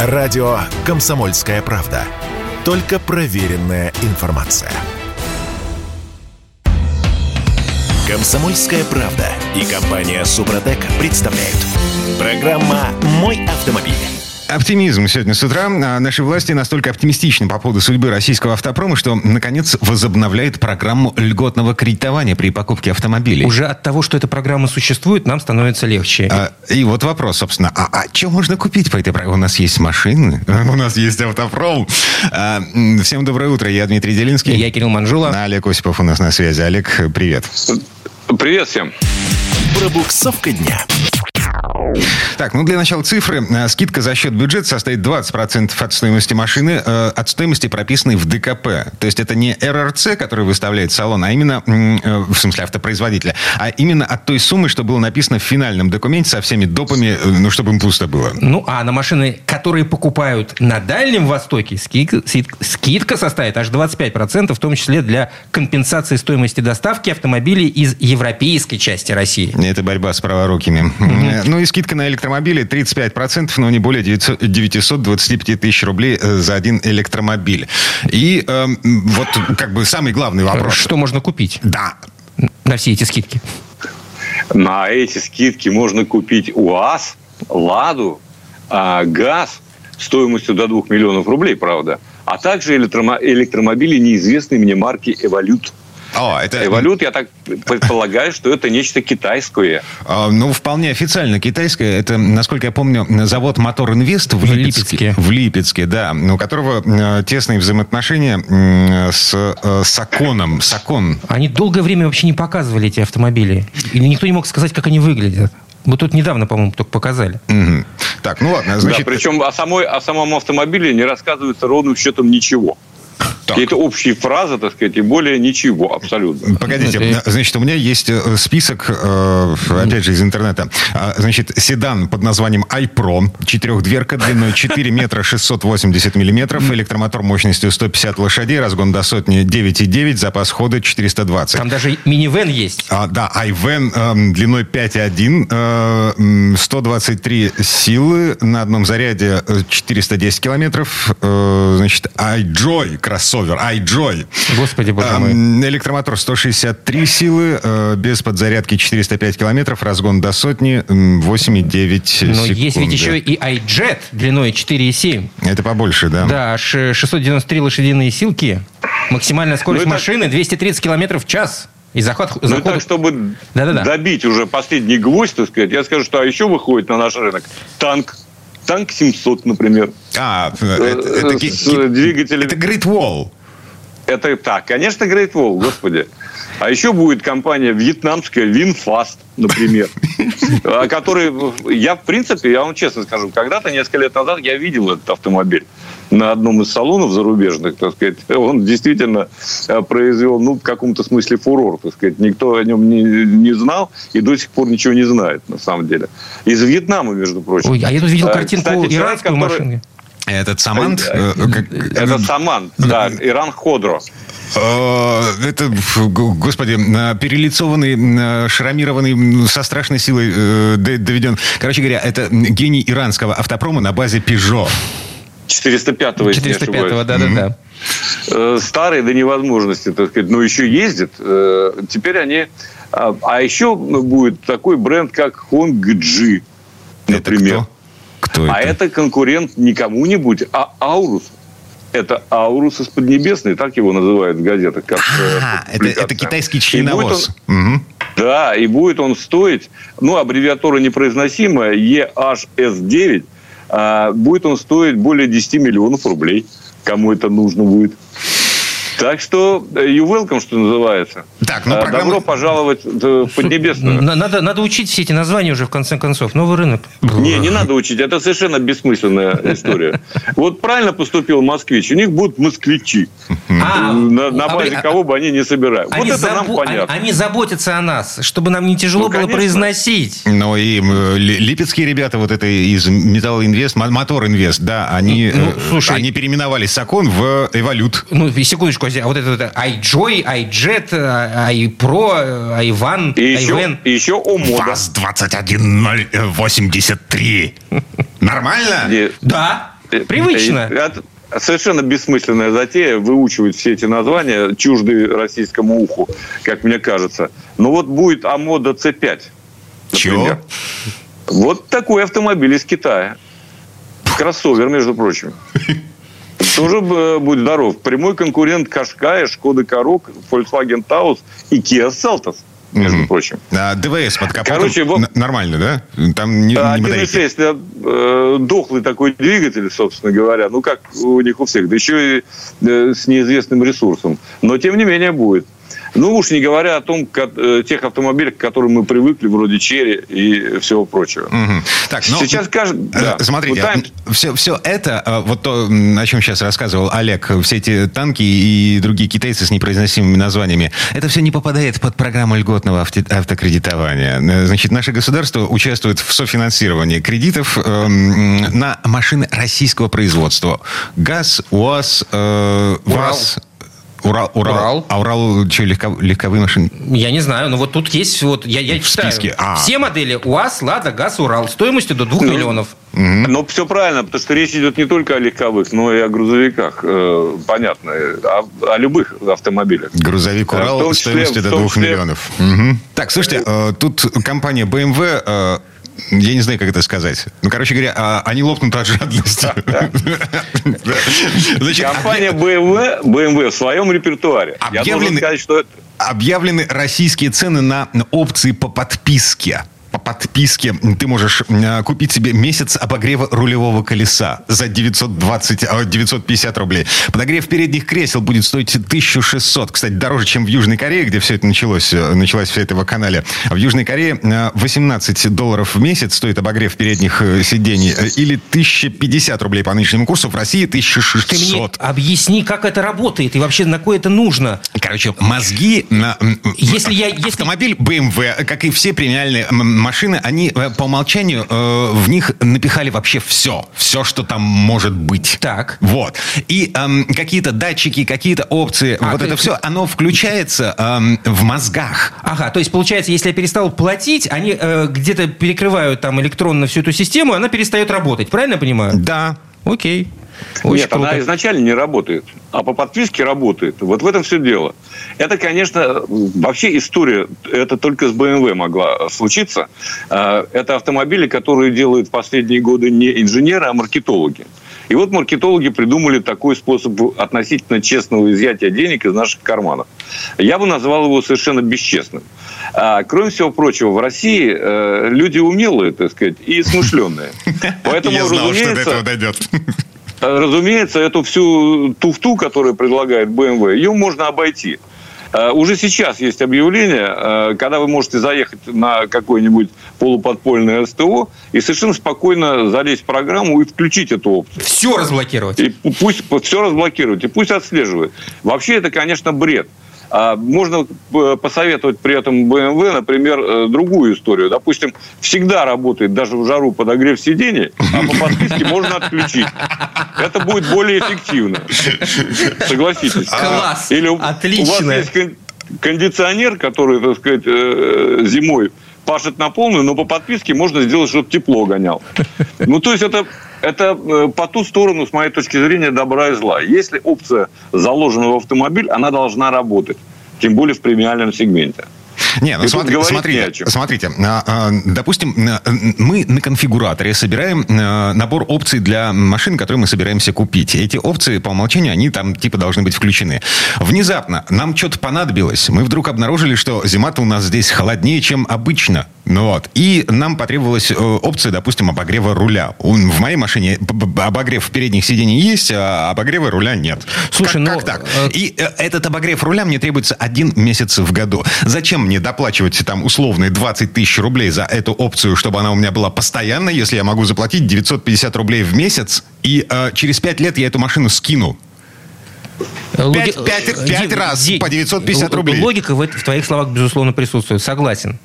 Радио «Комсомольская правда». Только проверенная информация. «Комсомольская правда» и компания «Супротек» представляют. Программа «Мой автомобиль». Оптимизм сегодня с утра. А Наши власти настолько оптимистичны по поводу судьбы российского автопрома, что, наконец, возобновляет программу льготного кредитования при покупке автомобилей. Уже от того, что эта программа существует, нам становится легче. А, и вот вопрос, собственно, а, а что можно купить по этой программе? У нас есть машины, у нас есть автопром. А, всем доброе утро, я Дмитрий Делинский. Я Кирилл Манжула. Олег Осипов у нас на связи. Олег, привет. Привет всем. Пробуксовка дня. Так, ну для начала цифры. Э, Скидка за счет бюджета состоит 20% от стоимости машины, э, от стоимости, прописанной в ДКП. То есть это не РРЦ, который выставляет салон, а именно, э, в смысле автопроизводителя, а именно от той суммы, что было написано в финальном документе со всеми допами, э, ну, чтобы им пусто было. Ну, а на машины, которые покупают на Дальнем Востоке, скидка, скидка составит аж 25%, в том числе для компенсации стоимости доставки автомобилей из европейской части России. Это борьба с праворукими. Э, Ну и скидка на электромобили 35%, но не более 900 925 тысяч рублей э, за один электромобиль. И эм, вот как бы самый главный вопрос. Что можно купить Да, на все эти скидки? На эти скидки можно купить УАЗ, Ладу, а, ГАЗ стоимостью до 2 миллионов рублей, правда, а также электромо- электромобили неизвестной мне марки «Эволют». О, это... «Эволют», я так предполагаю, что это нечто китайское. А, Ну, вполне официально китайское. Это, насколько я помню, завод Мотор Инвест в В Липецке. Липецке. В Липецке, да. У которого э, тесные взаимоотношения с э, Саконом. Сакон. Они долгое время вообще не показывали эти автомобили. Или никто не мог сказать, как они выглядят. Вот тут недавно, по-моему, только показали. Мгм. Так, ну ладно, значит... да, причем о, самой, о самом автомобиле не рассказывается ровным счетом ничего. Какие-то общие фразы, так сказать, и более ничего абсолютно. Погодите, значит, у меня есть э, список, э, опять же, из интернета. А, Значит, седан под названием iPro, четырехдверка, длиной 4 метра 680 миллиметров, электромотор мощностью 150 лошадей, разгон до сотни 9,9, запас хода 420. Там даже минивэн есть. А, да, iVan эм, длиной 5,1, э, м, 123 силы, на одном заряде э, 410 километров. Э, значит, iJoy, кроссовер, iJoy. Господи, боже мой. Эм, Электромотор 163 силы, э, без подзарядки 405 километров, разгон до сотни м, 8,9 секунды. Но есть ведь еще и iJet длиной 4,7. Это побольше, да? Да, аж э, 693 лошадиные силки. Максимальная скорость Ну, это- машины 230 километров в час. И заход, Ну и заход- так, чтобы Да-да-да. добить уже последний гвоздь, так сказать, я скажу, что а еще выходит на наш рынок танк. Танк 700, например. А, э, это, это ки- С ки- двигателем. это Great Wall. Это так, конечно, Great Wall, господи. А еще будет компания вьетнамская VinFast, например, а, который, я, в принципе, я вам честно скажу, когда-то, несколько лет назад, я видел этот автомобиль на одном из салонов зарубежных, так сказать. Он действительно э, произвел, ну, в каком-то смысле фурор, так сказать. Никто о нем не, не знал и до сих пор ничего не знает, на самом деле. Из Вьетнама, между прочим. Ой, а я тут видел Э, картинку кстати, иранскую который- машину. Этот Самант? э, как- Это Саман, да, Иран Ходро. Это, господи, перелицованный, шрамированный, м, со страшной силой доведен. Короче говоря, это гений иранского автопрома на базе Peugeot. 405-го, если не 405-го, ошибаюсь. да-да-да. Э, старые до невозможности, так сказать, но еще ездят. Э, Теперь они... А а еще будет такой бренд, как Hongji, например. Это кто? Кто А это? это конкурент не кому-нибудь, а Аурус. Это Аурус из Поднебесной, так его называют в газетах. Как, э, А, это, публикация. это китайский членовоз. он- Мгм. да, и будет он стоить, ну, аббревиатура непроизносимая, EHS9, а, будет он стоить более 10 миллионов рублей, кому это нужно будет. Так что э, you welcome, что называется. Так, ну, А, программа- Добро пожаловать э, в Поднебесную. На- Надо, надо учить все эти названия уже, в конце концов. Новый рынок. Не, не надо учить, это совершенно бессмысленная история. Вот правильно поступил москвич, у них будут москвичи, А, на, на а, базе а, кого бы они не собирают. Вот Они, это нам понятно. они- заботятся о нас, чтобы нам не тяжело Ну, было произносить. Ну и э, ли- липецкие ребята, вот это из Металлоинвест, Мо- Мотор Инвест, да, они, Ну, э, слушай. они переименовали Сакон в Эволют. Ну, секундочку, а вот это iJoy, iJet, iPro, iVan, И еще, iVan. и еще Омода. ВАЗ-21083. Нормально? Да. Привычно. Это совершенно бессмысленная затея выучивать все эти названия, чуждые российскому уху, как мне кажется. Но вот будет Амода C5. Чего? Вот такой автомобиль из Китая. Кроссовер, между прочим. Тоже э, будет здоров. Прямой конкурент Кашкая, Шкода Корок, Volkswagen Taos и Kia Seltos между угу. прочим. А ДВС под капотом Короче, вот, нормально, да? Там не, не 1.6, э, дохлый такой двигатель, собственно говоря. Ну, как у них у всех. Да еще и э, с неизвестным ресурсом. Но, тем не менее, будет. Ну, уж не говоря о том, как, э, тех автомобилях, к которым мы привыкли, вроде Черри и всего прочего. Угу. Так, но, сейчас кажется... Э, да, смотрите, Time... все, все это, э, вот то, о чем сейчас рассказывал Олег, все эти танки и другие китайцы с непроизносимыми названиями, это все не попадает под программу льготного авто автокредитования. Э, значит, наше государство участвует в софинансировании кредитов э, на машины российского производства. ГАЗ, УАЗ, э, ВАЗ, Урал, Урал. Урал. А Урал что, легко, легковые машины? Я не знаю, но вот тут есть, вот я, я в читаю. Списке. А. Все модели УАЗ, Лада, ГАЗ, Урал стоимостью до 2 ну, миллионов. Угу. Ну, все правильно, потому что речь идет не только о легковых, но и о грузовиках. Э, понятно. О, о любых автомобилях. Грузовик Урал числе, стоимостью до 2 числе... миллионов. Угу. Так, слушайте, э, тут компания BMW... Я не знаю, как это сказать. Ну, короче говоря, а, они лопнут от жадности. Компания BMW, BMW в своем репертуаре. Я должен сказать, что. Объявлены российские цены на опции по подписке по подписке ты можешь а, купить себе месяц обогрева рулевого колеса за 920, 950 а, рублей. Подогрев передних кресел будет стоить 1600. Кстати, дороже, чем в Южной Корее, где все это началось, э, началась вся эта вакханалия. В Южной Корее 18 а, долларов в месяц стоит обогрев передних э, сидений. Э, или 1050 рублей по нынешнему курсу. В России 1600. Ты мне объясни, как это работает и вообще на кое это нужно. Короче, мозги на... Если я... Если... Автомобиль BMW, как и все премиальные машины, они э, по умолчанию э, в них напихали вообще все. Все, что там может быть. Так. Вот. И эм, какие-то датчики, какие-то опции, а, вот это есть... все, оно включается эм, в мозгах. Ага, то есть, получается, если я перестал платить, они э, где-то перекрывают там электронно всю эту систему, она перестает работать. Правильно я понимаю? Да. Окей. Очень Нет, круто. она изначально не работает, а по подписке работает. Вот в этом все дело. Это, конечно, вообще история, это только с BMW могла случиться. А, это автомобили, которые делают в последние годы не инженеры, а маркетологи. И вот маркетологи придумали такой способ относительно честного изъятия денег из наших карманов. Я бы назвал его совершенно бесчестным. А, кроме всего прочего, в России э, люди умелые, так сказать, и смышленные. Поэтому, Я знал, что до этого дойдет. Разумеется, эту всю туфту, которую предлагает BMW, ее можно обойти. Э, уже сейчас есть объявление, э, когда вы можете заехать на какой-нибудь полуподпольное СТО и совершенно спокойно залезть в программу и включить эту опцию. Все разблокировать. И пусть все разблокировать, и пусть отслеживает. Вообще это, конечно, бред. А можно э, посоветовать при этом BMW, например, э, другую историю. Допустим, всегда работает даже в жару подогрев сидений, а по подписке можно отключить. Это будет более эффективно. Согласитесь. Класс. Или Отлично. у вас есть кондиционер, который, так сказать, э, зимой пашет на полную, но по подписке можно сделать, чтобы тепло гонял. Ну, то есть это это э, по ту сторону, с моей точки зрения, добра и зла. Если опция заложена в автомобиль, она должна работать. Тем более в премиальном сегменте. Не, ну смотри, смотрите, смотрите, а, а, допустим, мы на конфигураторе собираем а, набор опций для машин, которые мы собираемся купить. Эти опции по умолчанию, они там типа должны быть включены. Внезапно нам что-то понадобилось. Мы вдруг обнаружили, что зима-то у нас здесь холоднее, чем обычно. Ну вот. И нам потребовалась э, опция, допустим, обогрева руля. В моей машине обогрев передних сидений есть, а обогрева руля нет. Слушай, как, ну... Как так? Э, И э, этот обогрев руля мне требуется один месяц в году. Зачем мне доплачивать там условные 20 тысяч рублей за эту опцию, чтобы она у меня была постоянной, если я могу заплатить 950 рублей в месяц, и э, через 5 лет я эту машину скину? Пять, пять, пять раз по 950 рублей. Логика в, в твоих словах, безусловно, присутствует. Согласен.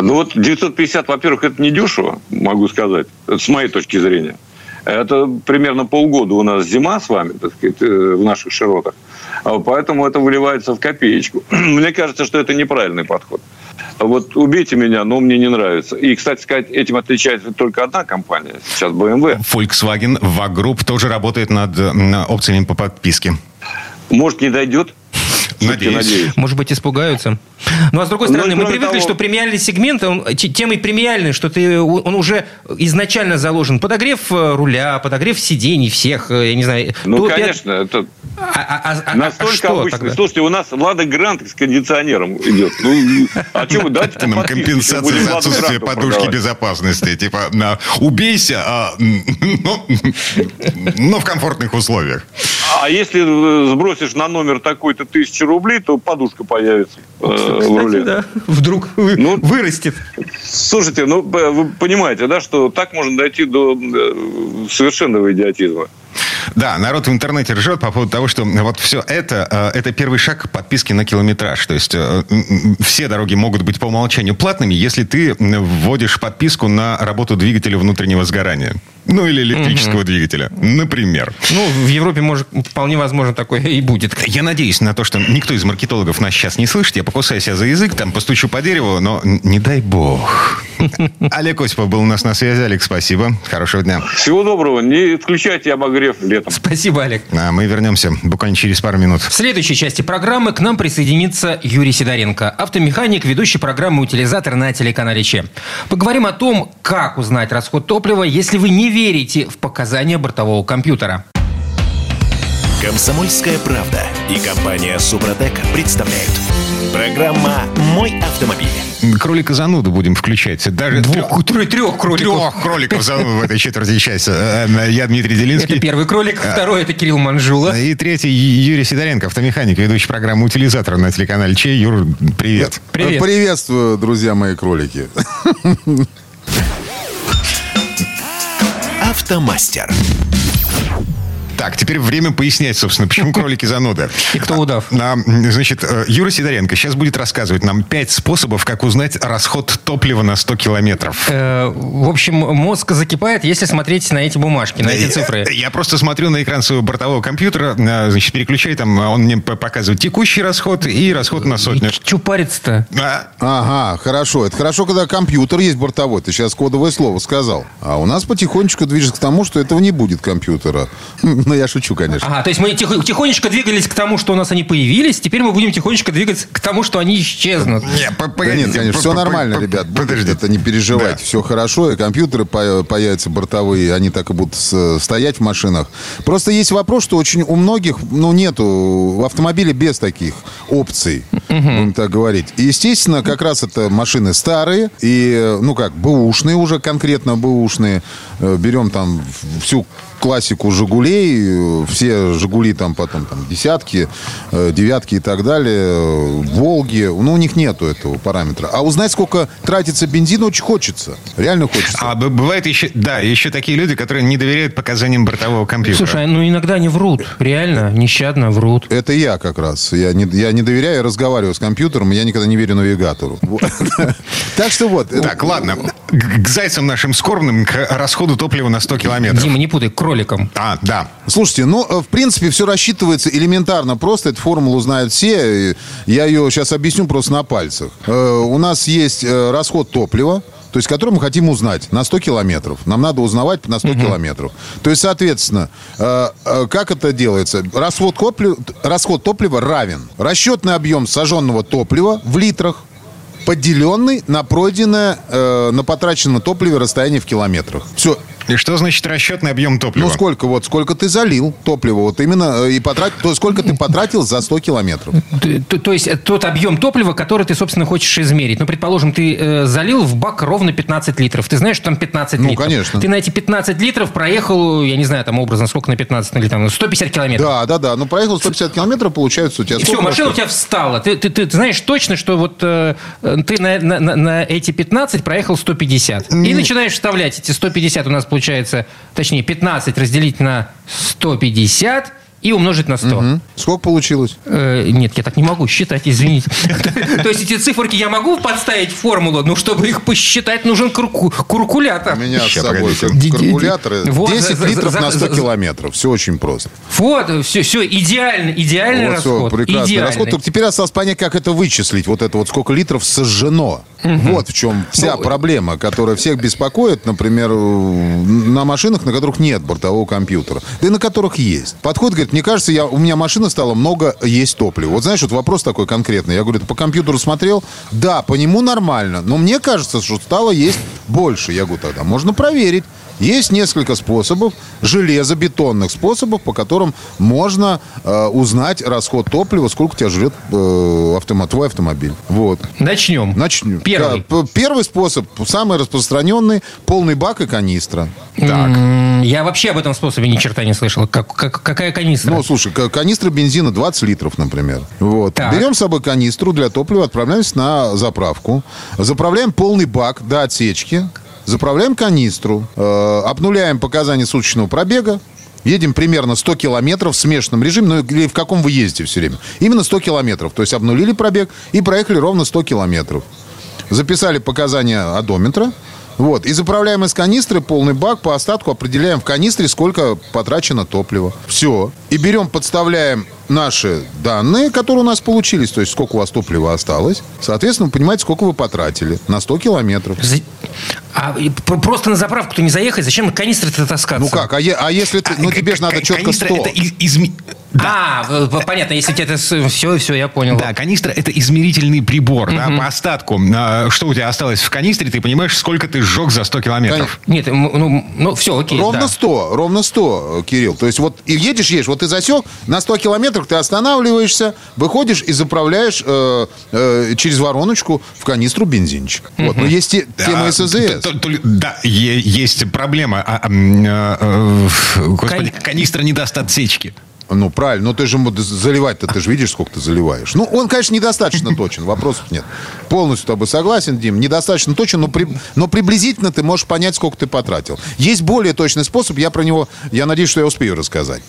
Ну вот 950, во-первых, это не дешево, могу сказать, с моей точки зрения. Это примерно полгода у нас зима с вами, так сказать, э, в наших широтах. А поэтому это выливается в копеечку. Мне кажется, что это неправильный подход. Вот убейте меня, но мне не нравится. И, кстати сказать, этим отличается только одна компания, сейчас BMW. Volkswagen, VAG Group тоже работает над опциями по подписке. Может, не дойдет? Надеюсь. Надеюсь. Может быть, испугаются. Ну, а с другой Ну, стороны, и мы привыкли, того- что премиальный сегмент, он темой премиальный, что ты, он уже изначально заложен. Подогрев э, руля, подогрев сидений всех, э, я не знаю. Ну, пять- конечно, это А, а- а- а- а настолько что обычно. тогда? Слушайте, у нас Лада Грант с кондиционером идет. Ну, а что вы дайте нам компенсация за отсутствие подушки безопасности. Типа, на, убейся, а, но, но в комфортных условиях. А если э, сбросишь на номер такой-то тысячи рублей, то подушка появится э, в руле. Да, вдруг вы- Ну, вырастет. Слушайте, ну э, вы понимаете, да, что так можно дойти до э, совершенного идиотизма. Да, народ в интернете ржет по поводу того, что вот все это, э, это первый шаг к подписке на километраж. То есть все дороги могут быть по умолчанию платными, если ты вводишь подписку на работу двигателя внутреннего сгорания. Ну, или электрического двигателя, например. Ну, в Европе, может, вполне возможно, такое и будет. Я надеюсь на то, что никто из маркетологов нас сейчас не слышит. Я покусаю себя за язык, там постучу по дереву, но не дай бог. Олег Осипов был у нас на связи. Олег, спасибо. Хорошего дня. Всего доброго. Не включайте обогрев летом. Спасибо, Олег. А мы вернемся буквально через пару минут. В следующей части программы к нам присоединится Юрий Сидоренко, автомеханик, ведущий программы «Утилизатор» на телеканале ЧЕ. Поговорим о том, как узнать расход топлива, если вы не верите в показания бортового компьютера. Комсомольская правда и компания Супротек представляют. Программа «Мой автомобиль». Кролика зануду будем включать. Даже Двух, трех, трех кроликов. трех кроликов зануду в этой четверти часа. Э, Я Дмитрий Делинский. Это первый кролик, второй это Кирилл Манжула. И третий Юрий Сидоренко, автомеханик, ведущий программу «Утилизатор» на телеканале Чей. Юр, привет. Привет. Приветствую, друзья мои кролики. Автомастер. Так, теперь время пояснять, собственно, почему кролики зануды. И кто удав? А, Значит, э, Юра Сидоренко сейчас будет рассказывать нам пять способов, как узнать расход топлива на 100 километров. Э, В общем, мозг закипает, если смотреть на эти бумажки, на эти Я- цифры. Я просто смотрю на экран своего бортового компьютера, э, значит, переключаю там, а он мне показывает текущий расход и расход на сотню. Че париться-то? А, Ага, хорошо. Это хорошо, когда компьютер есть бортовой. Ты сейчас кодовое слово сказал. А у нас потихонечку движется к тому, что этого не будет компьютера. Ну, я шучу, конечно. Ага, то есть мы тихо- тихонечко двигались к тому, что у нас они появились, теперь мы будем тихонечко двигаться к тому, что они исчезнут. не, п- Да погодите, нет, конечно, п- все п- нормально, ребят. будет Подожди. Это не переживайте. Да. Все хорошо. И компьютеры по- появятся бортовые, они так и будут с- стоять в машинах. Просто есть вопрос, что очень у многих, ну, нету в автомобиле без таких опций, будем так говорить. И, естественно, как раз это машины старые и, ну, как, бэушные уже, конкретно бэушные. Э, Берем там всю классику «Жигулей», все «Жигули» там потом там, десятки, э, девятки и так далее, «Волги», ну, у них нету этого параметра. А узнать, сколько тратится бензина, очень хочется. Реально хочется. А бывает еще, да, еще такие люди, которые не доверяют показаниям бортового компьютера. Слушай, ну иногда они врут, реально, нещадно врут. Это я как раз. Я не, я не доверяю, я разговариваю с компьютером, я никогда не верю навигатору. Так что вот. Так, ладно. К, зайцам нашим скорбным, к расходу топлива на 100 километров. Дима, не путай, к кроликам. А, да. Слушайте, ну, э, в принципе, все рассчитывается элементарно просто. Эту формулу знают все. Я ее сейчас объясню просто на пальцах. Э, У нас есть э, расход топлива, то есть, который мы хотим узнать на 100 километров. Нам надо узнавать на 100 километров. То есть, соответственно, э, э, как это делается? Расход, топлива, расход топлива равен расчетный объем сожженного топлива в литрах, поделенный на пройденное, э, на потраченное топливо расстояние в километрах. Все, И что значит расчетный объем топлива? ну сколько вот, сколько ты залил топлива, вот именно э, и потратил, то сколько ты потратил за 100 километров. То есть э, тот объем топлива, который ты, собственно, хочешь измерить. Ну, предположим, ты э, залил в бак ровно 15 литров. Ты знаешь, что там 15 Ну, литров. конечно. Ты на эти 15 литров проехал, я не знаю, там образно, сколько на 15 или там 150 километров. Да, да, да. Ну проехал 150 километров, получается у тебя И все, машина у тебя встала. Ты, ты, ты знаешь точно, что вот э, ты на, на- на- на эти 15 проехал 150. И начинаешь вставлять эти 150 у нас получается, точнее, 15 разделить на 150 и умножить на 100. Мгм. Сколько получилось? Э, нет, я так не могу считать, извините. То есть эти циферки я могу подставить в формулу, но чтобы их посчитать, нужен курку- куркулятор. У меня с собой погодите. кал- Ди- ди- калькуляторы. Вот, 10 за- литров на 100 за- километров. Все очень просто. Вот, все, все, идеально, идеальный расход. прекрасный расход. Только теперь осталось понять, как это вычислить. Вот это вот сколько литров сожжено. Вот в чем вся Ну, проблема, которая всех беспокоит, например, на машинах, на которых нет бортового компьютера. Да и на которых есть. Подходит, говорит, мне кажется, я, у меня машина стала много есть топлива. Вот знаешь, вот вопрос такой конкретный. Я говорю, ты по компьютеру смотрел? Да, по нему нормально. Но мне кажется, что стало есть больше. Я говорю, тогда можно проверить. Есть несколько способов, железобетонных способов, по которым можно э, узнать расход топлива, сколько тебя жрет э, автомат, твой автомобиль. Вот. Начнем. Начнем. Первый. Да, п- первый способ, самый распространенный, полный бак и канистра. М, Я вообще об этом способе ни черта не слышал. Как, как- какая канистра? Ну, слушай, ка- канистра бензина 20 литров, например. Вот. Так. Берем с собой канистру для топлива, отправляемся на заправку. Заправляем полный бак до отсечки. Заправляем канистру. э, обнуляем показания суточного пробега. Едем примерно 100 километров в смешанном режиме. Ну, или в каком вы ездите все время? Именно 100 километров. То есть обнулили пробег и проехали ровно 100 километров. Записали показания одометра. Вот. И заправляем из канистры полный бак. По остатку определяем в канистре, сколько потрачено топлива. Все. И берем, подставляем наши данные, которые у нас получились. То есть, сколько у вас топлива осталось. Соответственно, вы понимаете, сколько вы потратили на 100 километров. За- А просто на заправку-то не заехать? Зачем на канистры-то таскаться? Ну как? А, е- а если ты... Ну, тебе же надо К- четко канистра 100. это из- изме- А, понятно, если тебе это... Все, все, я понял. Да, канистра это измерительный прибор. да, по остатку, а, что у тебя осталось в канистре, ты понимаешь, сколько ты сжег за 100 километров. Нет, ну, ну все, окей. Ровно да. 100, ровно 100, э, Кирилл. То есть вот и едешь, едешь, вот ты засек, на 100 километрах ты останавливаешься, выходишь и заправляешь э, э, через вороночку в канистру бензинчик. Вот. Но есть те- тема Да, СЗС. т- т- т- Да, есть проблема. А, э, э, Господи, Кон- канистра не даст отсечки. Ну, правильно. Но ты же заливать-то, ты же видишь, сколько ты заливаешь. Ну, он, конечно, недостаточно точен, вопросов нет. Полностью с тобой согласен, Дим. Недостаточно точен, но, при- но приблизительно ты можешь понять, сколько ты потратил. Есть более точный способ, я про него, я надеюсь, что я успею рассказать.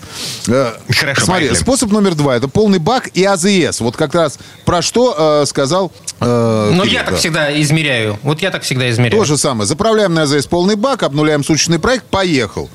Э, Хорошо, Смотри, поехали. способ номер два. Это полный бак и АЗС. Вот как раз про что э, сказал э, Но Филипп, я так да. всегда измеряю. Вот я так всегда измеряю. То же самое. Заправляем на АЗС полный бак, обнуляем суточный проект, поехал.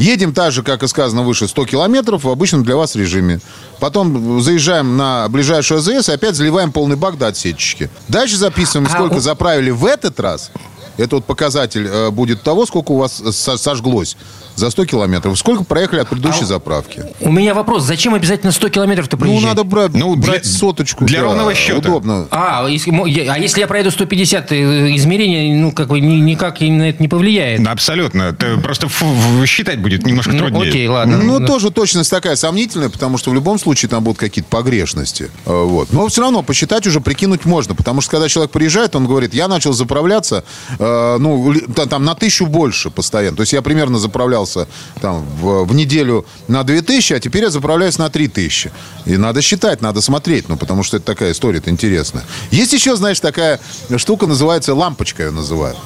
Едем так же, как и сказано выше, 100 километров в обычном для вас режиме. Потом заезжаем на ближайшую АЗС и опять заливаем полный бак до отсечки. Дальше записываем, А сколько заправили в этот раз. Это вот показатель э, будет того, сколько у вас со- сожглось за 100 километров. Сколько проехали от предыдущей заправки. У меня вопрос, зачем обязательно 100 километров-то Ну, проезжать? надо брать, Ну, для- брать соточку. для да, ровного счета. Удобно. А, если, а если я проеду 150, э, измерение, ну, как бы ни- никак на это не повлияет. Да, абсолютно. Ты просто считать будет немножко Ну, труднее. окей, ладно. Ну, Да. тоже точность такая сомнительная, потому что в любом случае там будут какие-то погрешности. Э, Вот. Но все равно посчитать уже прикинуть можно, потому что когда человек приезжает, он говорит, я начал заправляться, э, ну, ли- та- там на тысячу больше постоянно. То есть я примерно заправлялся там в, в неделю на 2000, а теперь я заправляюсь на 3000. И надо считать, надо смотреть, ну, потому что это такая история-то интересная. Есть еще, знаешь, такая штука, называется лампочка, ее называют.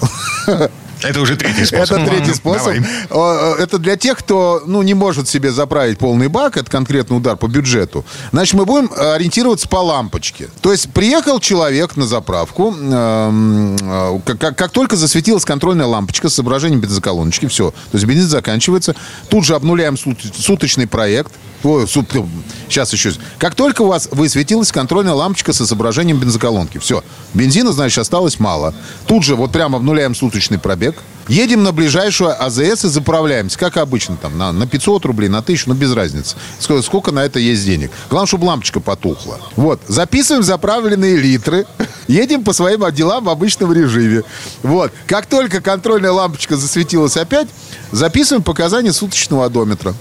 Это уже третий способ. Это третий способ. Давай. Это для тех, кто ну, не может себе заправить полный бак. Это конкретный удар по бюджету. Значит, мы будем э, ориентироваться по лампочке. То есть приехал человек на заправку. эм, э, Как, как- только засветилась контрольная лампочка с изображением бензоколоночки, все. То есть бензин заканчивается. Тут же обнуляем сут- суточный проект. Сут- сейчас еще. Как только у вас высветилась контрольная лампочка с изображением бензоколонки, все. Бензина, значит, осталось мало. Тут же вот прямо обнуляем суточный пробег. Едем на ближайшую АЗС и заправляемся, как обычно, там, на, на 500 рублей, на 1000, ну, без разницы. Сколько, сколько на это есть денег. Главное, чтобы лампочка потухла. Вот. Записываем заправленные литры. Едем по своим делам в обычном режиме. Вот. Как только контрольная лампочка засветилась опять, записываем показания суточного одометра.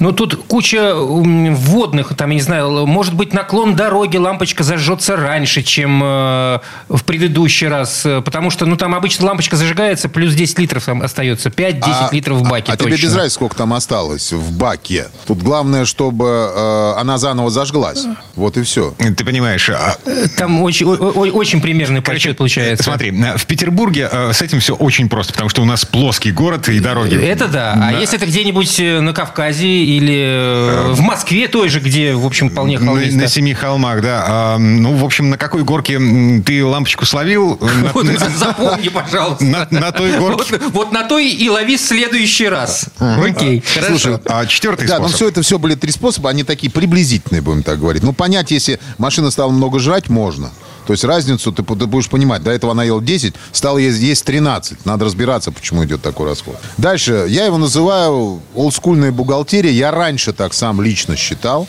Ну, тут куча вводных, там, я не знаю, может быть, наклон дороги, лампочка зажжется раньше, чем э, в предыдущий раз, э, потому что, ну, там обычно лампочка зажигается, плюс 10 литров там остается, 5-10 литров в баке А, тебе точно. без разницы, сколько там осталось в баке. Тут главное, чтобы э, она заново зажглась. Вот и все. Ты понимаешь, а, Там очень, о- о- очень примерный подсчет получается. Смотри, э, в Петербурге э, с этим все очень просто, потому что у нас плоский город и дороги. Это да. А если это где-нибудь э, на Кавказе или э, в Москве той же, где, в общем, вполне На, холмисто? на семи холмах, да. А, ну, в общем, на какой горке ты лампочку словил? На- Вот, запомни, пожалуйста. На- на той горке. Вот, вот на той и лови в следующий раз. Окей, хорошо. Слушай, А четвертый Да, но способ. все это все были три способа, они такие приблизительные, будем так говорить. Ну, понять, если машина стала много жрать, можно. То есть разницу ты, ты будешь понимать. До этого она ела 10, стала есть, есть 13. Надо разбираться, почему идет такой расход. Дальше. Я его называю олдскульная бухгалтерия. Я раньше так сам лично считал.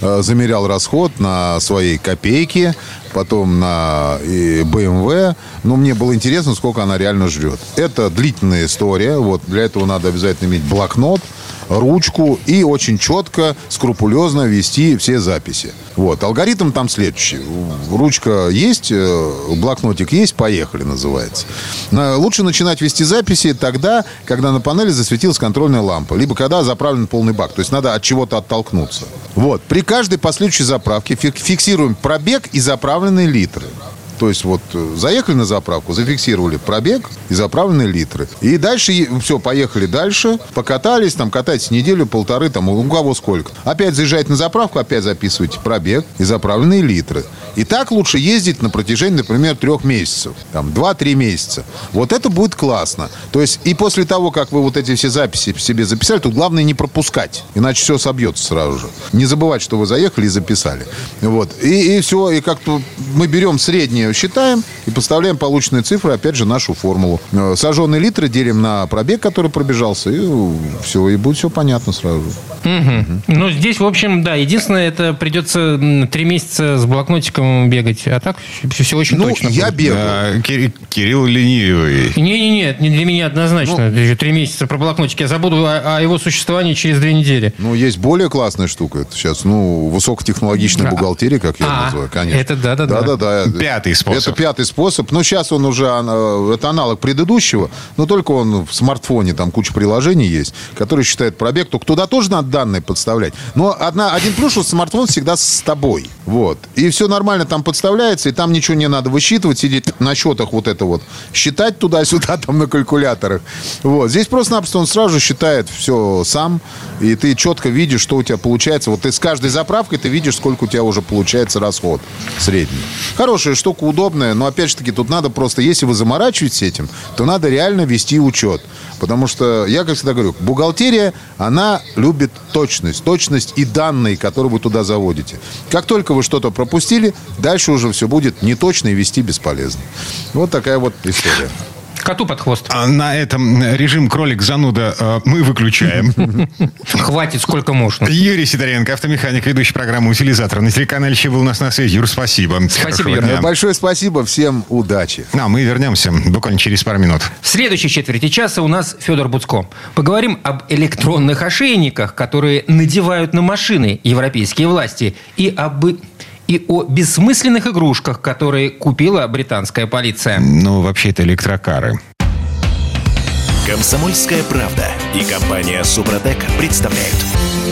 Э, Замерял расход на своей копейке, потом на BMW. Но мне было интересно, сколько она реально жрет. Это длительная история. Вот для этого надо обязательно иметь блокнот, ручку и очень четко, скрупулезно вести все записи. Вот. Алгоритм там следующий. Ручка есть, э, блокнотик есть, поехали, называется. На- Лучше начинать вести записи тогда, когда на панели засветилась контрольная лампа, либо когда заправлен полный бак. То есть надо от чего-то оттолкнуться. Вот. При каждой последующей заправке фик- фиксируем пробег и заправленные литры. То есть вот э, заехали на заправку, зафиксировали пробег и заправленные литры. И дальше, все, поехали дальше, покатались, там катайтесь неделю, полторы, там у кого сколько. Опять заезжаете на заправку, опять записываете пробег и заправленные литры. И так лучше ездить на протяжении, например, трех месяцев. Там, два-три месяца. Вот это будет классно. То есть и после того, как вы вот эти все записи себе записали, тут главное не пропускать. Иначе все собьется сразу же. Не забывать, что вы заехали и записали. Вот. И, и все, и как-то мы берем среднее, считаем и подставляем полученные цифры, опять же, нашу формулу. Э, Сожженные литры делим на пробег, который пробежался, и все, и будет все понятно сразу. Ну, здесь, в общем, да, единственное, это придется три месяца с блокнотиком бегать. А так все очень Ну, точно. я будет. бегал. Да, Кири- Кирилл ленивый. Не-не-не, не для меня однозначно. Ну. Еще Три месяца про блокнотик. Я забуду о, о его существовании через две недели. Ну, есть более классная штука. Это сейчас, ну, высокотехнологичная А. бухгалтерия, как я А, называю, конечно. это да-да-да. Да-да-да. Пятый способ. Это пятый способ. Но сейчас он уже, э, это аналог предыдущего, но только он в смартфоне, там куча приложений есть, которые считают пробег. Только туда тоже надо данные подставлять. Но одна, один плюс, что смартфон всегда с тобой. Вот. И все нормально там подставляется, и там ничего не надо высчитывать, сидеть на счетах вот это вот, считать туда-сюда там на калькуляторах. Вот. Здесь просто-напросто он сразу считает все сам, и ты четко видишь, что у тебя получается. Вот ты с каждой заправкой ты видишь, сколько у тебя уже получается расход средний. Хорошая штука, удобная, но опять же таки тут надо просто, если вы заморачиваетесь этим, то надо реально вести учет. Потому что, я как всегда говорю, бухгалтерия, она любит точность. Точность и данные, которые вы туда заводите. Как только вы что-то пропустили, дальше уже все будет неточно и вести бесполезно. Вот такая вот история. Коту под хвост. А На этом режим кролик зануда э, мы выключаем. Хватит, сколько можно. Юрий Сидоренко, автомеханик, ведущий программы «Утилизатор». На телеканале «Еще был у нас на связи». Юр, спасибо. Хорошего Юр. Большое спасибо, всем удачи. А мы вернемся буквально через пару минут. В следующей четверти часа у нас Федор Буцко. Поговорим об электронных ошейниках, которые надевают на машины европейские власти, и об и о бессмысленных игрушках, которые купила британская полиция. Ну, вообще, это электрокары. Комсомольская правда и компания Супротек представляют.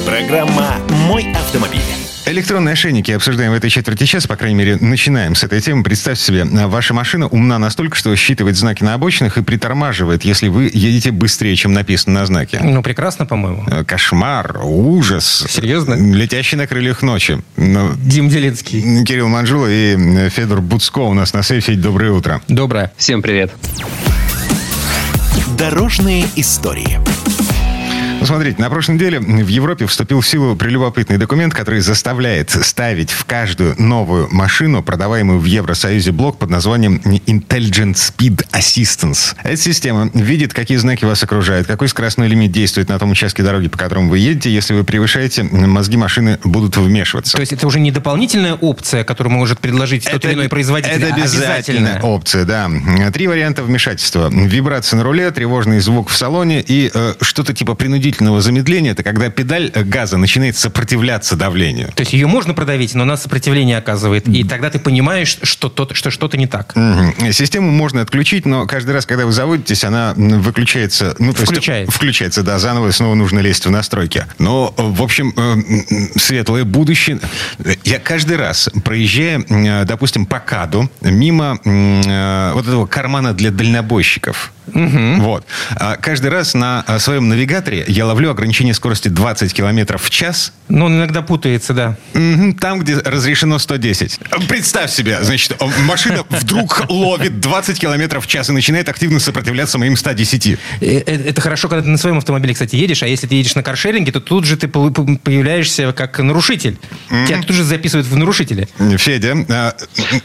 Программа «Мой автомобиль». Электронные ошейники обсуждаем в этой четверти часа, по крайней мере, начинаем с этой темы. Представьте себе, ваша машина умна настолько, что считывает знаки на обочинах и притормаживает, если вы едете быстрее, чем написано на знаке. Ну, прекрасно, по-моему. Э, Кошмар, ужас. Серьезно? Летящий на крыльях ночи. Ну, Дим Делинский. Кирилл Манжула и Федор Буцко у нас на сейфе. Доброе утро. Доброе. Всем привет. Дорожные истории. Ну, смотрите, на прошлой неделе в Европе вступил в силу прелюбопытный документ, который заставляет ставить в каждую новую машину, продаваемую в Евросоюзе, блок под названием Intelligent Speed Assistance. Эта система видит, какие знаки вас окружают, какой скоростной лимит действует на том участке дороги, по которому вы едете. Если вы превышаете, мозги машины будут вмешиваться. То есть это уже не дополнительная опция, которую может предложить тот или иной производитель, Это а обязательная опция, да. Три варианта вмешательства. Вибрация на руле, тревожный звук в салоне и э, что-то типа принудительного значительного замедления, это когда педаль газа начинает сопротивляться давлению. То есть ее можно продавить, но она сопротивление оказывает. И тогда ты понимаешь, что, то, что что-то не так. Мгм. Систему можно отключить, но каждый раз, когда вы заводитесь, она выключается. Ну, то Включается. Есть, включается, да, заново и снова нужно лезть в настройки. Но, в общем, э, светлое будущее. Я каждый раз, проезжая, э, допустим, по КАДу, мимо э, вот этого кармана для дальнобойщиков, вот, а каждый раз на своем навигаторе я ловлю ограничение скорости 20 километров в час, Ну, он иногда путается, да. Там, где разрешено 110. Представь себе, значит, машина вдруг ловит 20 километров в час и начинает активно сопротивляться моим 110. Э, э, Это хорошо, когда ты на своем автомобиле, кстати, едешь, а если ты едешь на каршеринге, то тут же ты по- по- появляешься как нарушитель. Тебя тут же записывают в нарушители. Федя, э,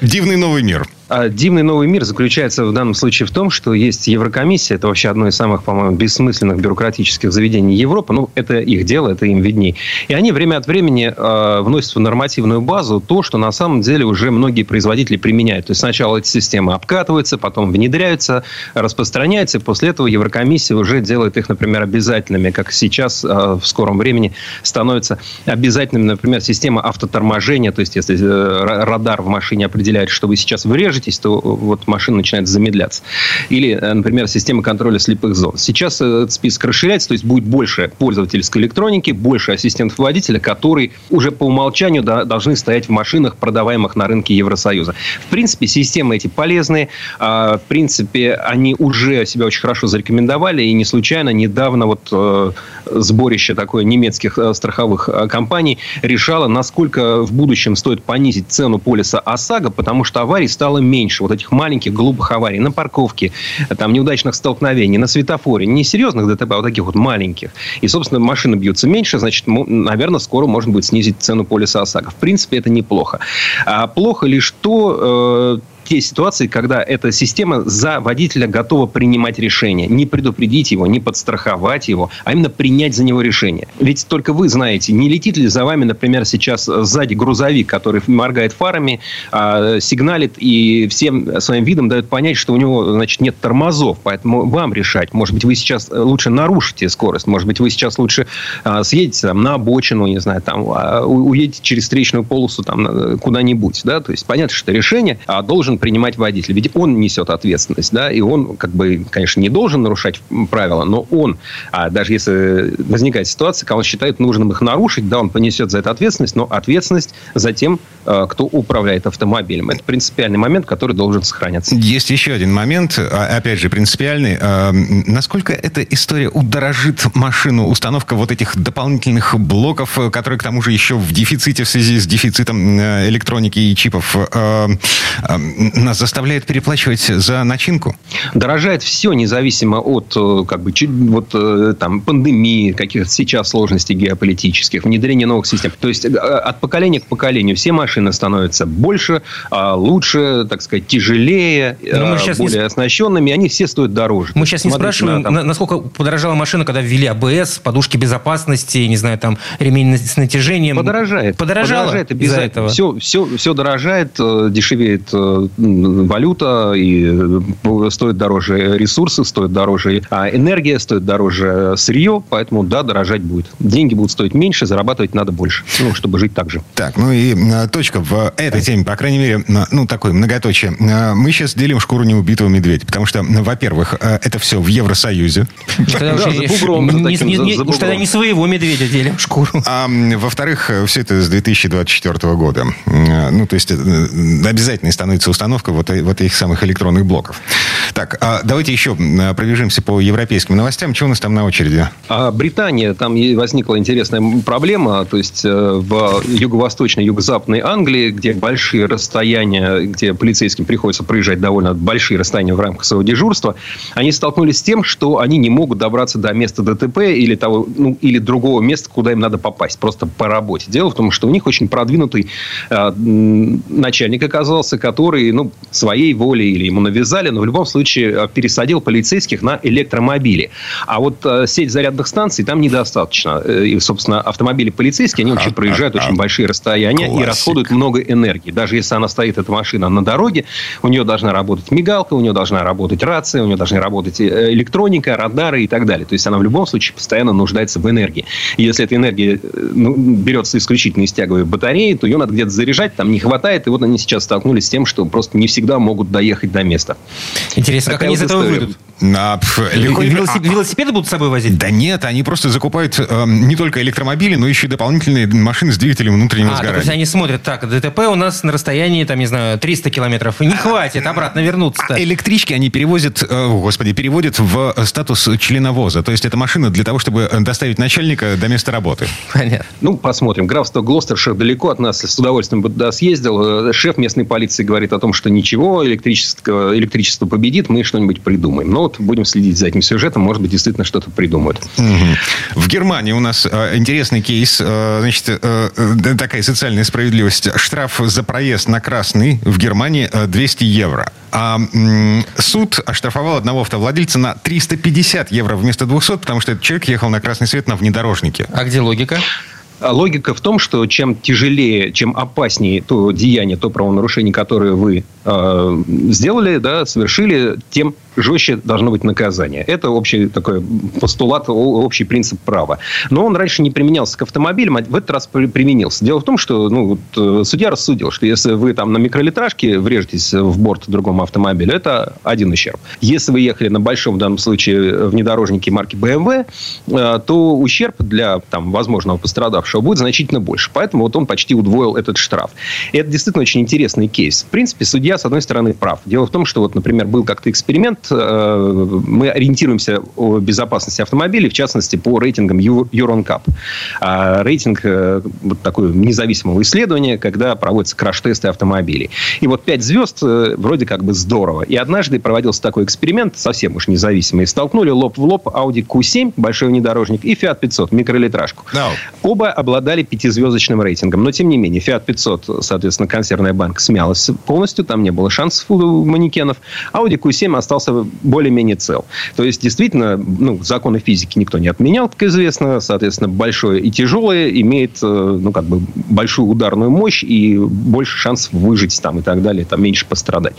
дивный новый мир. А Дивный новый мир заключается в данном случае в том, что есть Еврокомиссия, это вообще одно из самых, по-моему, бессмысленных бюрократических заведений Европы. Ну, это их дело, это им видней. И они время от времени э, вносят в нормативную базу то, что на самом деле уже многие производители применяют. То есть сначала эти системы обкатываются, потом внедряются, распространяются, и после этого Еврокомиссия уже делает их, например, обязательными, как сейчас э, в скором времени становится обязательным, например, система автоторможения, то есть если э, ра- радар в машине определяет, что вы сейчас врежетесь, то вот машина начинает замедляться. Или, э, например, система контроля слепых зон. Сейчас э, этот список расширяется, то есть будет больше пользовательской электроники, больше ассистентов водителя, которые уже по умолчанию да- должны стоять в машинах, продаваемых на рынке Евросоюза. В принципе, системы эти полезные. А, В принципе, они уже себя очень хорошо зарекомендовали. И не случайно недавно вот э, сборище такое немецких э, страховых э, компаний решало, насколько в будущем стоит понизить цену полиса ОСАГО, потому что аварий стало меньше. Вот этих маленьких глупых аварий на парковке, там неудачных столкновений, на светофоре. Не серьезных ДТП, а вот таких вот маленьких. И, собственно, машины бьются меньше, значит, наверное, скоро можно будет снизить цену полиса ОСАГО. В принципе, это неплохо. А плохо лишь то, э, те ситуации, когда эта система за водителя готова принимать решение. Не предупредить его, не подстраховать его, а именно принять за него решение. Ведь только вы знаете, не летит ли за вами, например, сейчас сзади грузовик, который моргает фарами, а, сигналит и всем своим видом дает понять, что у него значит, нет тормозов. Поэтому вам решать. Может быть, вы сейчас лучше нарушите скорость. Может быть, вы сейчас лучше а, съедете там, на обочину, не знаю, там, а, уедете через встречную полосу там, на- куда-нибудь. Да? То есть понятно, что решение а, должен принимать водитель. Ведь он несет ответственность. Да? И он, как бы, конечно, не должен нарушать правила, но он, а, даже если возникает ситуация, когда он считает нужным их нарушить, да, он понесет за это ответственность, но ответственность за тем, а, кто управляет автомобилем. Это принципиальный момент, который должен сохраняться. Есть еще один момент, а, опять же, принципиальный. М, Насколько эта история удорожит машину, установка вот этих дополнительных блоков, э, которые, к тому же, еще в дефиците в связи с дефицитом э, электроники и чипов, э, э, нас заставляет переплачивать за начинку? Дорожает все, независимо от э, как бы, вот, э, там, пандемии, каких-то сейчас сложностей геополитических, внедрения новых систем. То есть, э, от поколения к поколению все машины становятся больше, а, лучше, так сказать, тяжелее, э, сейчас не более оснащенными, они все стоят дороже. Мы сейчас не смотрите спрашиваем, на, там, на- насколько подорожала машина, когда ввели АБС, подушки безопасности, не знаю, там, ремень с натяжением. Подорожает. Подорожало Подорожает из-за этого. Все, все, все дорожает, дешевеет валюта, и э, стоит дороже ресурсы, стоит дороже а, энергия, стоит дороже сырье, поэтому да, дорожать будет. Деньги будут стоить меньше, зарабатывать надо больше, ну, чтобы жить так же. Так, ну и э, точка в этой теме, по крайней мере, э, ну, такой многоточие. Э, Мы сейчас делим шкуру неубитого медведя, потому что, во-первых, э, это все в Евросоюзе. Уж тогда не своего медведя делим шкуру. А во-вторых, все это с 2024 года. Э, Ну, то есть, э, обязательной становится установка вот, э- вот этих самых электронных блоков. Так, а давайте еще пробежимся по европейским новостям. Что у нас там на очереди? А Британия, там возникла интересная проблема, то есть э, в юго-восточной, юго-западной Англии, где большие расстояния, где полицейским приходится проезжать довольно большие расстояния в рамках своего дежурства, они столкнулись с тем, что они не могут добраться до места ДТП или, того, ну, или другого места, куда им надо попасть, просто по работе. Дело в том, что у них очень продвинутый э, начальник оказался, который который, ну, своей волей или ему навязали, но в любом случае э, пересадил полицейских на электромобили. А вот э, сеть зарядных станций там недостаточно. Э, и, собственно, автомобили полицейские, они вообще проезжают очень большие расстояния и расходуют много энергии. Даже если она стоит, эта машина, на дороге, у нее должна работать мигалка, у нее должна работать рация, у нее должны работать электроника, радары и так далее. То есть она в любом случае постоянно нуждается в энергии. И если эта энергия ну, берется исключительно из тяговой батареи, то ее надо где-то заряжать, там не хватает. И вот они сейчас столкнулись с тем, что просто не всегда могут доехать до места. Интересно, Такая как они вот из этого выйдут? А, легко... Велосипед, а, велосипеды будут с собой возить? Да нет, они просто закупают э, не только электромобили, но еще и дополнительные машины с двигателем внутреннего а, сгорания. То есть они смотрят, так, ДТП у нас на расстоянии, там, не знаю, 300 километров. Не хватит обратно вернуться. -то. А электрички они перевозят, э, господи, переводят в статус членовоза. То есть это машина для того, чтобы доставить начальника до места работы. Понятно. Ну, посмотрим. Графство Глостершир далеко от нас. С удовольствием бы туда съездил. Шеф местной полиции говорит о том, что ничего, электричество, электричество победит, мы что-нибудь придумаем. Но вот будем следить за этим сюжетом, может быть, действительно что-то придумают. Угу. В Германии у нас э, интересный кейс, э, значит, э, такая социальная справедливость. Штраф за проезд на красный в Германии 200 евро. А суд оштрафовал одного автовладельца на 350 евро вместо 200, потому что этот человек ехал на красный свет на внедорожнике. А где логика? А логика в том, что чем тяжелее, чем опаснее то деяние, то правонарушение, которое вы э, сделали, да, совершили, тем жестче должно быть наказание. Это общий такой постулат, общий принцип права. Но он раньше не применялся к автомобилям, а в этот раз применился. Дело в том, что ну, вот, э, судья рассудил, что если вы там на микролитражке врежетесь в борт другому автомобилю, это один ущерб. Если вы ехали на большом, в данном случае, внедорожнике марки BMW, э, то ущерб для там, возможного пострадавшего будет значительно больше. Поэтому вот он почти удвоил этот штраф. И это действительно очень интересный кейс. В принципе, судья, с одной стороны, прав. Дело в том, что, вот, например, был как-то эксперимент Э, мы ориентируемся о безопасности автомобилей, в частности, по рейтингам Euroncap. А рейтинг э, вот такое независимого исследования, когда проводятся краш-тесты автомобилей. И вот 5 звезд э, вроде как бы здорово. И однажды проводился такой эксперимент, совсем уж независимый. Столкнули лоб в лоб Audi Q7, большой внедорожник, и Fiat 500, микролитражку. No. Оба обладали пятизвездочным рейтингом. Но, тем не менее, Fiat 500, соответственно, консервная банка смялась полностью, там не было шансов у манекенов. Audi Q7 остался более-менее цел. То есть, действительно, ну, законы физики никто не отменял, как известно. Соответственно, большое и тяжелое имеет, э, ну, как бы, большую ударную мощь и больше шансов выжить там и так далее, там меньше пострадать.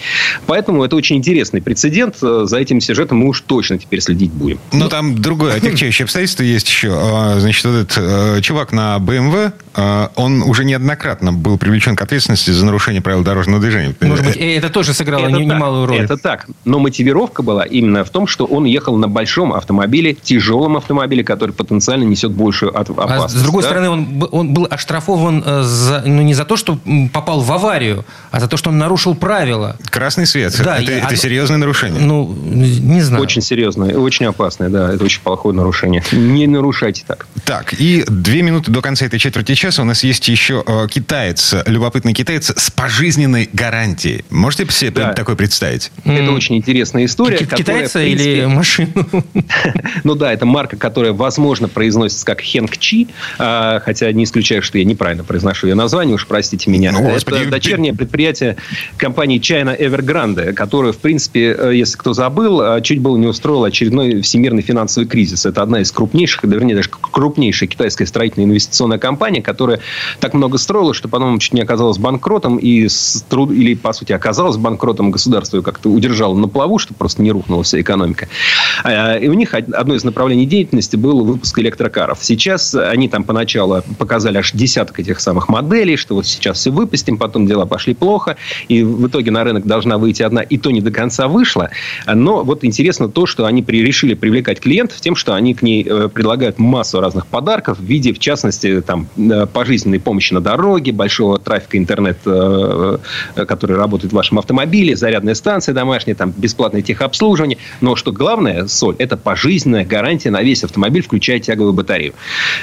Поэтому это очень интересный прецедент. За этим сюжетом мы уж точно теперь следить будем. Но ну, там другое отягчающее обстоятельство есть еще. А, значит, этот э, чувак на BMW, э, он уже неоднократно был привлечен к ответственности за нарушение правил дорожного движения. Может быть, это тоже сыграло это немалую роль. Это так. Но мотивировка была именно в том, что он ехал на большом автомобиле, тяжелом автомобиле, который потенциально несет большую опасность. А с другой да? стороны, он, он был оштрафован э, за, ну, не за то, что попал в аварию, а за то, что он нарушил правила. Красный свет. Да, это, я, это серьезное нарушение. Ну, не знаю. Очень серьезное, очень опасное, да. Это очень плохое нарушение. Не нарушайте так. Так, и две минуты до конца этой четверти часа у нас есть еще э, китаец, любопытный китаец с пожизненной гарантией. Можете себе да. такое представить? Это очень интересная история история, Китайца которая, принципе, или машину? ну да, это марка, которая, возможно, произносится как Хенк Чи, а, хотя не исключаю, что я неправильно произношу ее название, уж простите меня. Ну, это дочернее предприятие компании China Evergrande, которое, в принципе, э, если кто забыл, а, чуть было не устроил очередной всемирный финансовый кризис. Это одна из крупнейших, вернее, даже крупнейшая китайская строительная инвестиционная компания, которая так много строила, что потом чуть не оказалась банкротом и с труд... или, по сути, оказалась банкротом государства ее как-то удержало на плаву, чтобы просто не рухнула вся экономика. А, и у них одно из направлений деятельности был выпуск электрокаров. Сейчас они там поначалу показали аж десяток этих самых моделей, что вот сейчас все выпустим, потом дела пошли плохо, и в итоге на рынок должна выйти одна, и то не до конца вышла. Но вот интересно то, что они решили привлекать клиентов тем, что они к ней э, предлагают массу разных подарков в виде, в частности, там, э, пожизненной помощи на дороге, большого трафика интернет, э, который работает в вашем автомобиле, зарядная станция домашняя, там, бесплатный техобслуживание. Но что главное, соль, это пожизненная гарантия на весь автомобиль, включая тяговую батарею.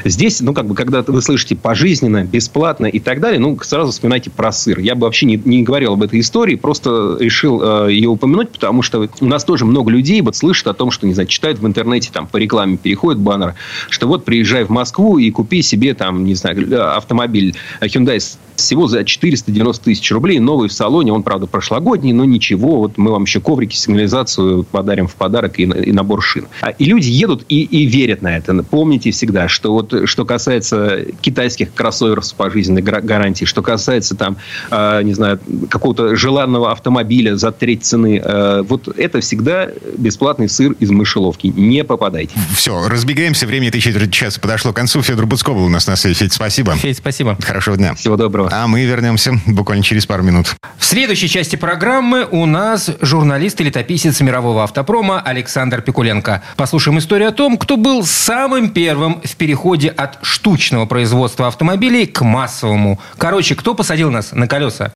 Здесь, ну, как бы, когда вы слышите пожизненно, бесплатно и так далее, ну, сразу вспоминайте про сыр. Я бы вообще не, не говорил об этой истории, просто решил э, ее упомянуть, потому что у нас тоже много людей вот слышат о том, что, не знаю, читают в интернете, там, по рекламе переходят баннеры, что вот приезжай в Москву и купи себе, там, не знаю, автомобиль Hyundai всего за 490 тысяч рублей. Новый в салоне, он, правда, прошлогодний, но ничего. Вот мы вам еще коврики, сигнализацию подарим в подарок и, и набор шин. А, и люди едут и, и верят на это. Помните всегда, что вот что касается китайских кроссоверов с пожизненной гарантией, что касается там, э, не знаю, какого-то желанного автомобиля за треть цены, э, вот это всегда бесплатный сыр из мышеловки. Не попадайте. Все, разбегаемся. Время этой четверти часа подошло к концу. Федор Буцков был у нас на связи. Федь, спасибо. Федь, спасибо. Хорошего дня. Всего доброго. А мы вернемся буквально через пару минут. В следующей части программы у нас журналист и летописец мирового автопрома Александр Пикуленко. Послушаем историю о том, кто был самым первым в переходе от штучного производства автомобилей к массовому. Короче, кто посадил нас на колеса?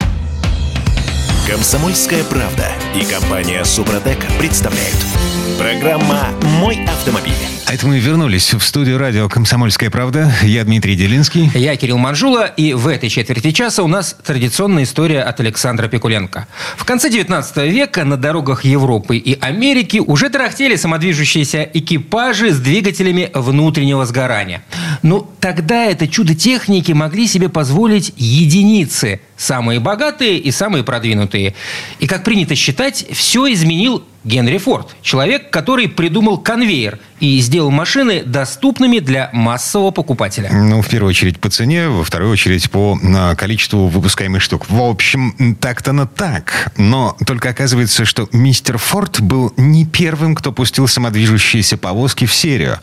Комсомольская правда и компания Супротек представляют. Программа «Мой автомобиль». А это мы вернулись в студию радио «Комсомольская правда». Я Дмитрий Делинский. Я Кирилл Манжула. И в этой четверти часа у нас традиционная история от Александра Пикуленко. В конце 19 века на дорогах Европы и Америки уже тарахтели самодвижущиеся экипажи с двигателями внутреннего сгорания. Но тогда это чудо техники могли себе позволить единицы. Самые богатые и самые продвинутые. И, как принято считать, все изменил Генри Форд. Человек, который придумал конвейер и сделал машины доступными для массового покупателя. Ну, в первую очередь по цене, во вторую очередь по а, количеству выпускаемых штук. В общем, так-то на так. Но только оказывается, что мистер Форд был не первым, кто пустил самодвижущиеся повозки в серию.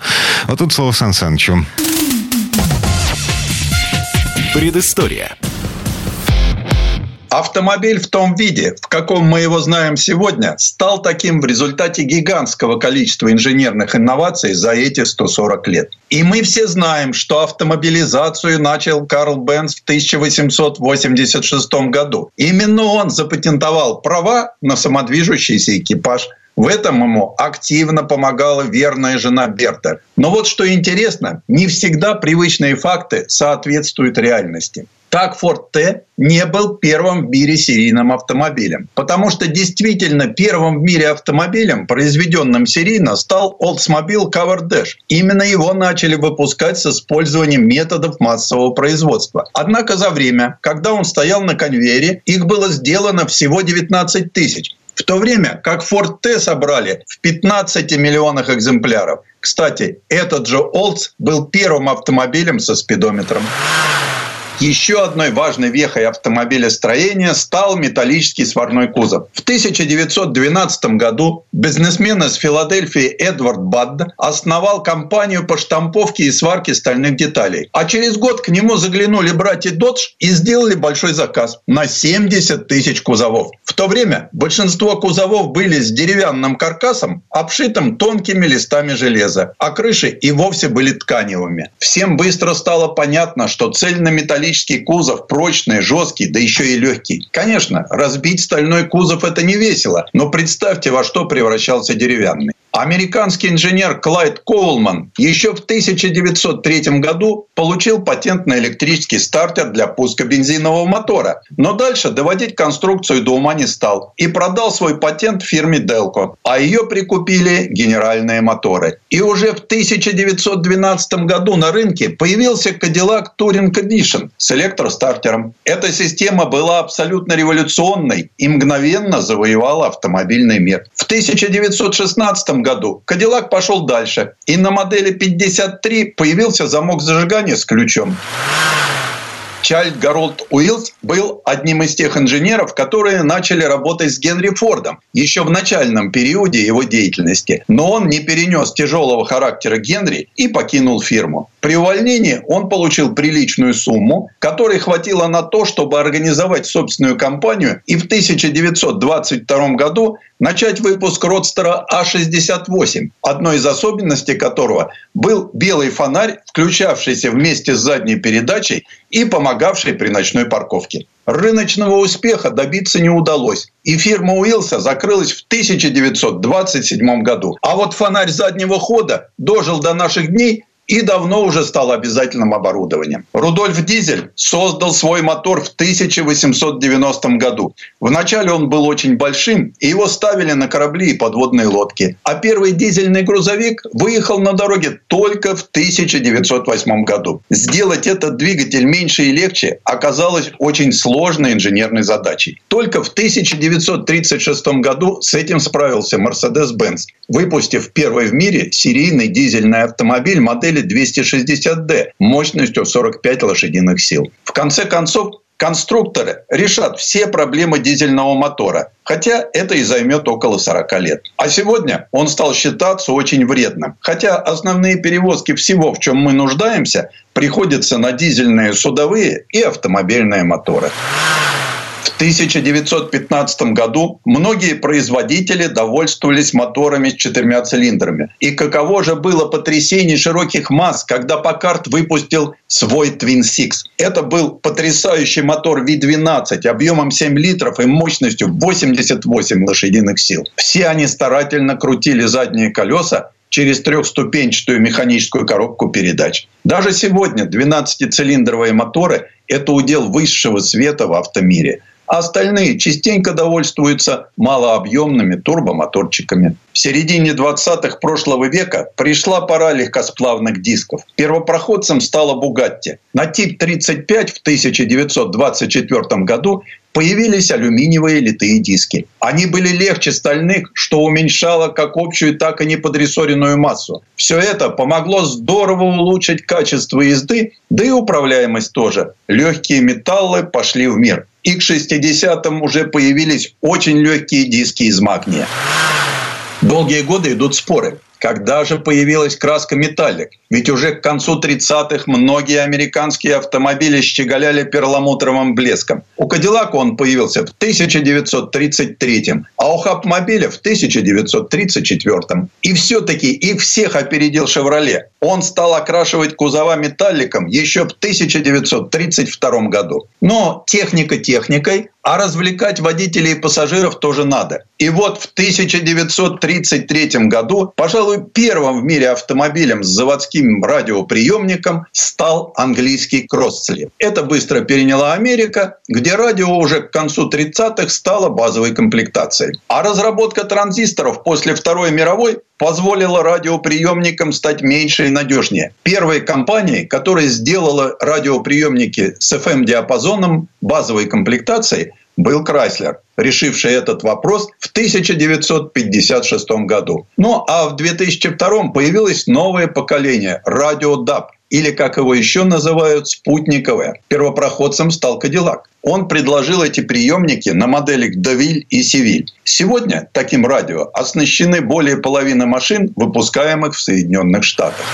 Вот тут слово Сан Санычу. Предыстория. Автомобиль в том виде, в каком мы его знаем сегодня, стал таким в результате гигантского количества инженерных инноваций за эти 140 лет. И мы все знаем, что автомобилизацию начал Карл Бенц в 1886 году. Именно он запатентовал права на самодвижущийся экипаж – в этом ему активно помогала верная жена Берта. Но вот что интересно, не всегда привычные факты соответствуют реальности. Так Ford T не был первым в мире серийным автомобилем. Потому что действительно первым в мире автомобилем, произведенным серийно, стал Oldsmobile Covered Dash. Именно его начали выпускать с использованием методов массового производства. Однако за время, когда он стоял на конвейере, их было сделано всего 19 тысяч. В то время как Ford T собрали в 15 миллионах экземпляров. Кстати, этот же Olds был первым автомобилем со спидометром. Еще одной важной вехой автомобилестроения стал металлический сварной кузов. В 1912 году бизнесмен из Филадельфии Эдвард Бадд основал компанию по штамповке и сварке стальных деталей. А через год к нему заглянули братья Додж и сделали большой заказ на 70 тысяч кузовов. В то время большинство кузовов были с деревянным каркасом, обшитым тонкими листами железа, а крыши и вовсе были тканевыми. Всем быстро стало понятно, что цельнометаллический металлический кузов, прочный, жесткий, да еще и легкий. Конечно, разбить стальной кузов это не весело, но представьте, во что превращался деревянный. Американский инженер Клайд Коулман еще в 1903 году получил патент на электрический стартер для пуска бензинового мотора. Но дальше доводить конструкцию до ума не стал и продал свой патент фирме Delco. А ее прикупили генеральные моторы. И уже в 1912 году на рынке появился Cadillac Touring Edition с электростартером. Эта система была абсолютно революционной и мгновенно завоевала автомобильный мир. В 1916 году Кадиллак пошел дальше, и на модели 53 появился замок зажигания с ключом. Чарльз Гарольд Уиллс был одним из тех инженеров, которые начали работать с Генри Фордом еще в начальном периоде его деятельности. Но он не перенес тяжелого характера Генри и покинул фирму. При увольнении он получил приличную сумму, которой хватило на то, чтобы организовать собственную компанию и в 1922 году начать выпуск родстера А68, одной из особенностей которого был белый фонарь, включавшийся вместе с задней передачей и помогавший при ночной парковке. Рыночного успеха добиться не удалось, и фирма Уилса закрылась в 1927 году. А вот фонарь заднего хода дожил до наших дней и давно уже стал обязательным оборудованием. Рудольф Дизель создал свой мотор в 1890 году. Вначале он был очень большим, и его ставили на корабли и подводные лодки. А первый дизельный грузовик выехал на дороге только в 1908 году. Сделать этот двигатель меньше и легче оказалось очень сложной инженерной задачей. Только в 1936 году с этим справился Mercedes-Benz, выпустив первый в мире серийный дизельный автомобиль модели 260D мощностью 45 лошадиных сил. В конце концов, конструкторы решат все проблемы дизельного мотора, хотя это и займет около 40 лет. А сегодня он стал считаться очень вредным, хотя основные перевозки всего, в чем мы нуждаемся, приходятся на дизельные судовые и автомобильные моторы. В 1915 году многие производители довольствовались моторами с четырьмя цилиндрами. И каково же было потрясение широких масс, когда Паккарт выпустил свой Twin Six. Это был потрясающий мотор V12 объемом 7 литров и мощностью 88 лошадиных сил. Все они старательно крутили задние колеса через трехступенчатую механическую коробку передач. Даже сегодня 12-цилиндровые моторы – это удел высшего света в автомире – а остальные частенько довольствуются малообъемными турбомоторчиками. В середине 20-х прошлого века пришла пора легкосплавных дисков. Первопроходцем стала «Бугатти». На тип 35 в 1924 году появились алюминиевые литые диски. Они были легче стальных, что уменьшало как общую, так и неподрессоренную массу. Все это помогло здорово улучшить качество езды, да и управляемость тоже. Легкие металлы пошли в мир и к 60-м уже появились очень легкие диски из магния. Долгие годы идут споры. Когда же появилась краска металлик? Ведь уже к концу 30-х многие американские автомобили щеголяли перламутровым блеском. У Кадиллака он появился в 1933, а у Хапмобиля в 1934. И все-таки их всех опередил «Шевроле». Он стал окрашивать кузова металликом еще в 1932 году. Но техника техникой, а развлекать водителей и пассажиров тоже надо. И вот в 1933 году, пожалуй, первым в мире автомобилем с заводским радиоприемником стал английский Кроссли. Это быстро переняла Америка, где радио уже к концу 30-х стало базовой комплектацией. А разработка транзисторов после Второй мировой позволила радиоприемникам стать меньше и надежнее. Первой компанией, которая сделала радиоприемники с FM-диапазоном базовой комплектацией, был Крайслер, решивший этот вопрос в 1956 году. Ну а в 2002 появилось новое поколение – радио DAB, или, как его еще называют, спутниковое. Первопроходцем стал Кадиллак. Он предложил эти приемники на моделях Довиль и Севиль. Сегодня таким радио оснащены более половины машин, выпускаемых в Соединенных Штатах.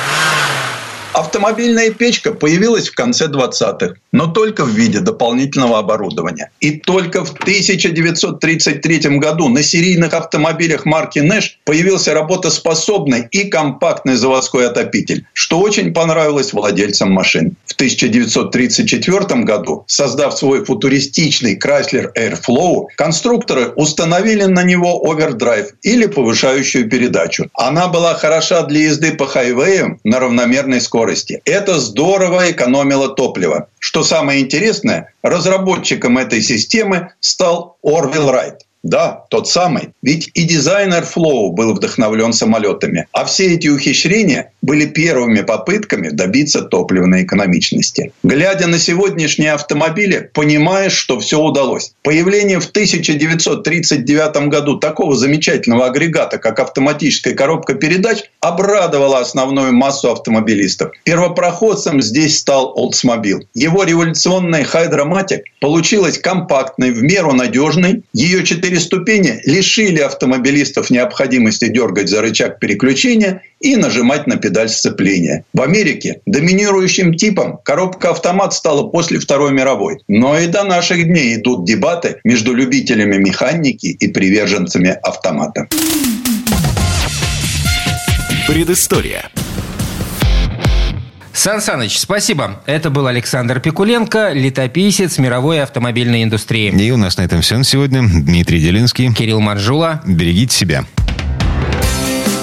Автомобильная печка появилась в конце 20-х, но только в виде дополнительного оборудования. И только в 1933 году на серийных автомобилях марки Nash появился работоспособный и компактный заводской отопитель, что очень понравилось владельцам машин. В 1934 году, создав свой футуристичный Chrysler Airflow, конструкторы установили на него овердрайв или повышающую передачу. Она была хороша для езды по хайвеям на равномерной скорости скорости. Это здорово экономило топливо. Что самое интересное, разработчиком этой системы стал Орвилл Райт. Да, тот самый. Ведь и дизайнер Flow был вдохновлен самолетами. А все эти ухищрения были первыми попытками добиться топливной экономичности. Глядя на сегодняшние автомобили, понимаешь, что все удалось. Появление в 1939 году такого замечательного агрегата, как автоматическая коробка передач, обрадовало основную массу автомобилистов. Первопроходцем здесь стал Oldsmobile. Его революционная Hydromatic получилась компактной, в меру надежной. Ее четыре четыре ступени лишили автомобилистов необходимости дергать за рычаг переключения и нажимать на педаль сцепления. В Америке доминирующим типом коробка-автомат стала после Второй мировой. Но и до наших дней идут дебаты между любителями механики и приверженцами автомата. Предыстория. Сан Саныч, спасибо. Это был Александр Пикуленко, летописец мировой автомобильной индустрии. И у нас на этом все на сегодня. Дмитрий Делинский. Кирилл Маржула. Берегите себя.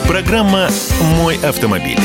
Программа «Мой автомобиль».